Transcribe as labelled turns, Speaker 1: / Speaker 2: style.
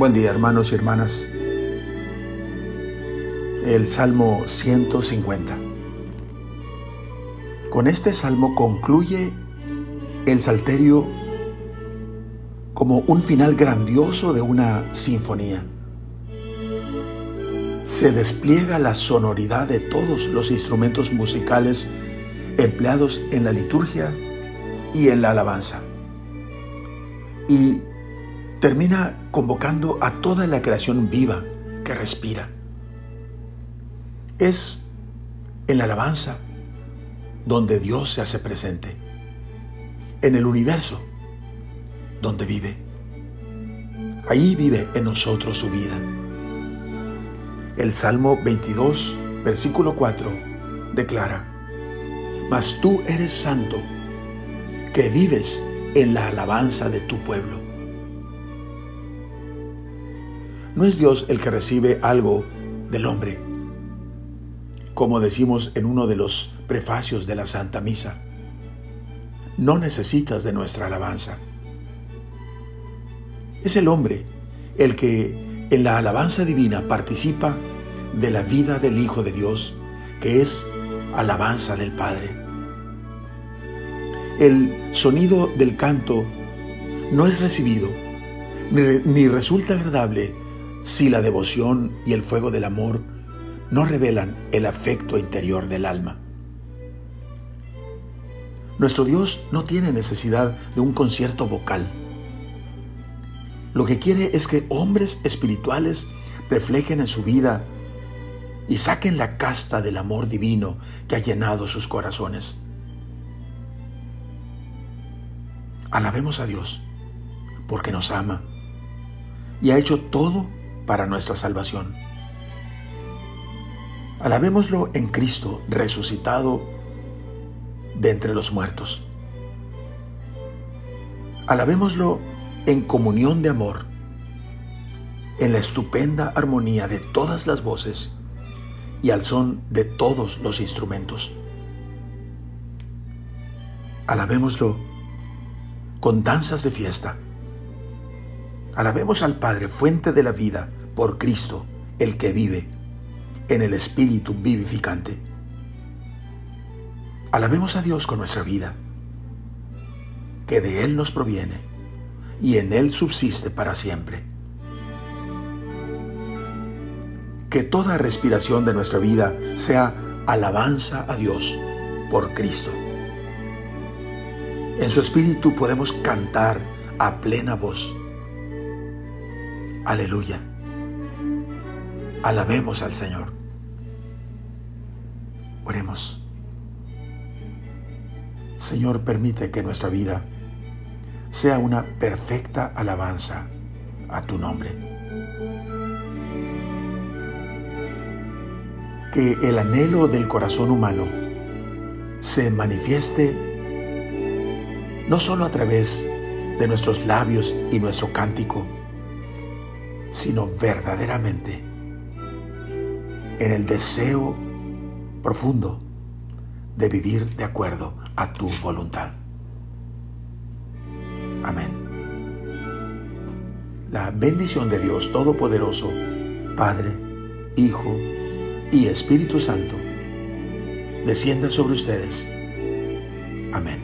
Speaker 1: Buen día hermanos y hermanas. El Salmo 150. Con este salmo concluye el Salterio como un final grandioso de una sinfonía. Se despliega la sonoridad de todos los instrumentos musicales empleados en la liturgia y en la alabanza. Y termina convocando a toda la creación viva que respira. Es en la alabanza donde Dios se hace presente, en el universo donde vive. Ahí vive en nosotros su vida. El Salmo 22, versículo 4, declara, Mas tú eres santo, que vives en la alabanza de tu pueblo. No es Dios el que recibe algo del hombre, como decimos en uno de los prefacios de la Santa Misa. No necesitas de nuestra alabanza. Es el hombre el que en la alabanza divina participa de la vida del Hijo de Dios, que es alabanza del Padre. El sonido del canto no es recibido ni, resulta agradable si la devoción y el fuego del amor no revelan el afecto interior del alma. Nuestro Dios no tiene necesidad de un concierto vocal. Lo que quiere es que hombres espirituales reflejen en su vida y saquen la casta del amor divino que ha llenado sus corazones. Alabemos a Dios porque nos ama y ha hecho todo para nuestra salvación. Alabémoslo en Cristo resucitado de entre los muertos. Alabémoslo en comunión de amor, en la estupenda armonía de todas las voces y al son de todos los instrumentos. Alabémoslo con danzas de fiesta. Alabemos al Padre, fuente de la vida, por Cristo, el que vive, en el Espíritu vivificante. Alabemos a Dios con nuestra vida, que de Él nos proviene y en Él subsiste para siempre. Que toda respiración de nuestra vida sea alabanza a Dios por Cristo. En su Espíritu podemos cantar a plena voz. Aleluya. Alabemos al Señor. Oremos. Señor, permite que nuestra vida sea una perfecta alabanza a tu nombre. Que el anhelo del corazón humano se manifieste no solo a través de nuestros labios y nuestro cántico, sino verdaderamente en el deseo profundo de vivir de acuerdo a tu voluntad. Amén. La bendición de Dios Todopoderoso, Padre, Hijo y Espíritu Santo, descienda sobre ustedes. Amén.